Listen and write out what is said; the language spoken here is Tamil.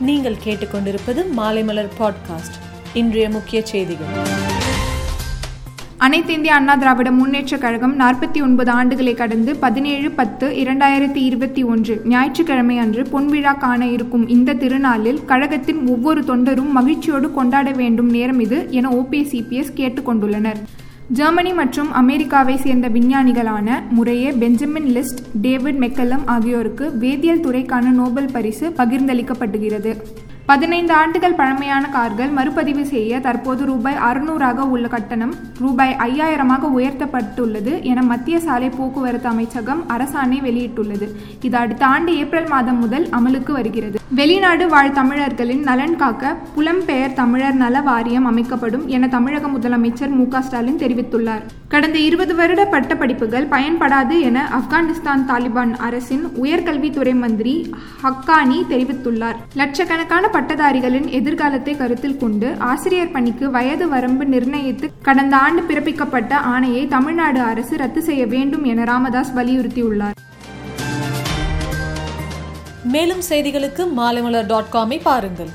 நீங்கள் கேட்டுக்கொண்டிருப்பது மாலைமலர் பாட்காஸ்ட் இன்றைய முக்கிய செய்திகள். அனைத்து இந்திய அண்ணா திராவிட முன்னேற்றக் கழகம் நாற்பத்தி ஒன்பது ஆண்டுகளை கடந்து பதினேழு பத்து இரண்டாயிரத்தி இருபத்தி ஒன்று ஞாயிற்றுக்கிழமை அன்று பொன்விழா காண இருக்கும் இந்த திருநாளில் கழகத்தின் ஒவ்வொரு தொண்டரும் மகிழ்ச்சியோடு கொண்டாட வேண்டும் நேரம் இது என ஓபிஎஸ் சிபிஎஸ் கேட்டுக்கொண்டுள்ளனர். ஜெர்மனி மற்றும் அமெரிக்காவை சேர்ந்த விஞ்ஞானிகளான முறையே பெஞ்சமின் லிஸ்ட் டேவிட் மெக்கல்லம் ஆகியோருக்கு வேதியியல் துறைக்கான நோபல் பரிசு பகிர்ந்தளிக்கப்படுகிறது. பதினைந்து ஆண்டுகள் பழமையான கார்கள் மறுபதிவு செய்ய தற்போது ரூபாய் அறுநூறாக உள்ள கட்டணம் ரூபாய் ஐயாயிரமாக உயர்த்தப்பட்டுள்ளது என மத்திய சாலை போக்குவரத்து அமைச்சகம் அரசாணை வெளியிட்டுள்ளது. இது அடுத்த ஆண்டு ஏப்ரல் மாதம் முதல் அமலுக்கு வருகிறது. வெளிநாடு வாழ் தமிழர்களின் நலன் காக்க புலம்பெயர் தமிழர் நல வாரியம் அமைக்கப்படும் என தமிழக முதலமைச்சர் மு ஸ்டாலின் தெரிவித்துள்ளார். கடந்த இருபது வருட பட்ட படிப்புகள் பயன்படாது என ஆப்கானிஸ்தான் தாலிபான் அரசின் உயர்கல்வித்துறை மந்திரி ஹக்கானி தெரிவித்துள்ளார். லட்சக்கணக்கான பட்டதாரிகளின் எதிர்காலத்தை கருத்தில் கொண்டு ஆசிரியர் பணிக்கு வயது வரம்பு நிர்ணயித்து கடந்த ஆண்டு பிறப்பிக்கப்பட்ட ஆணையை தமிழ்நாடு அரசு ரத்து செய்ய வேண்டும் என ராமதாஸ் வலியுறுத்தியுள்ளார். மேலும் செய்திகளுக்கு மாலைமலர் டாட் காமை பாருங்கள்.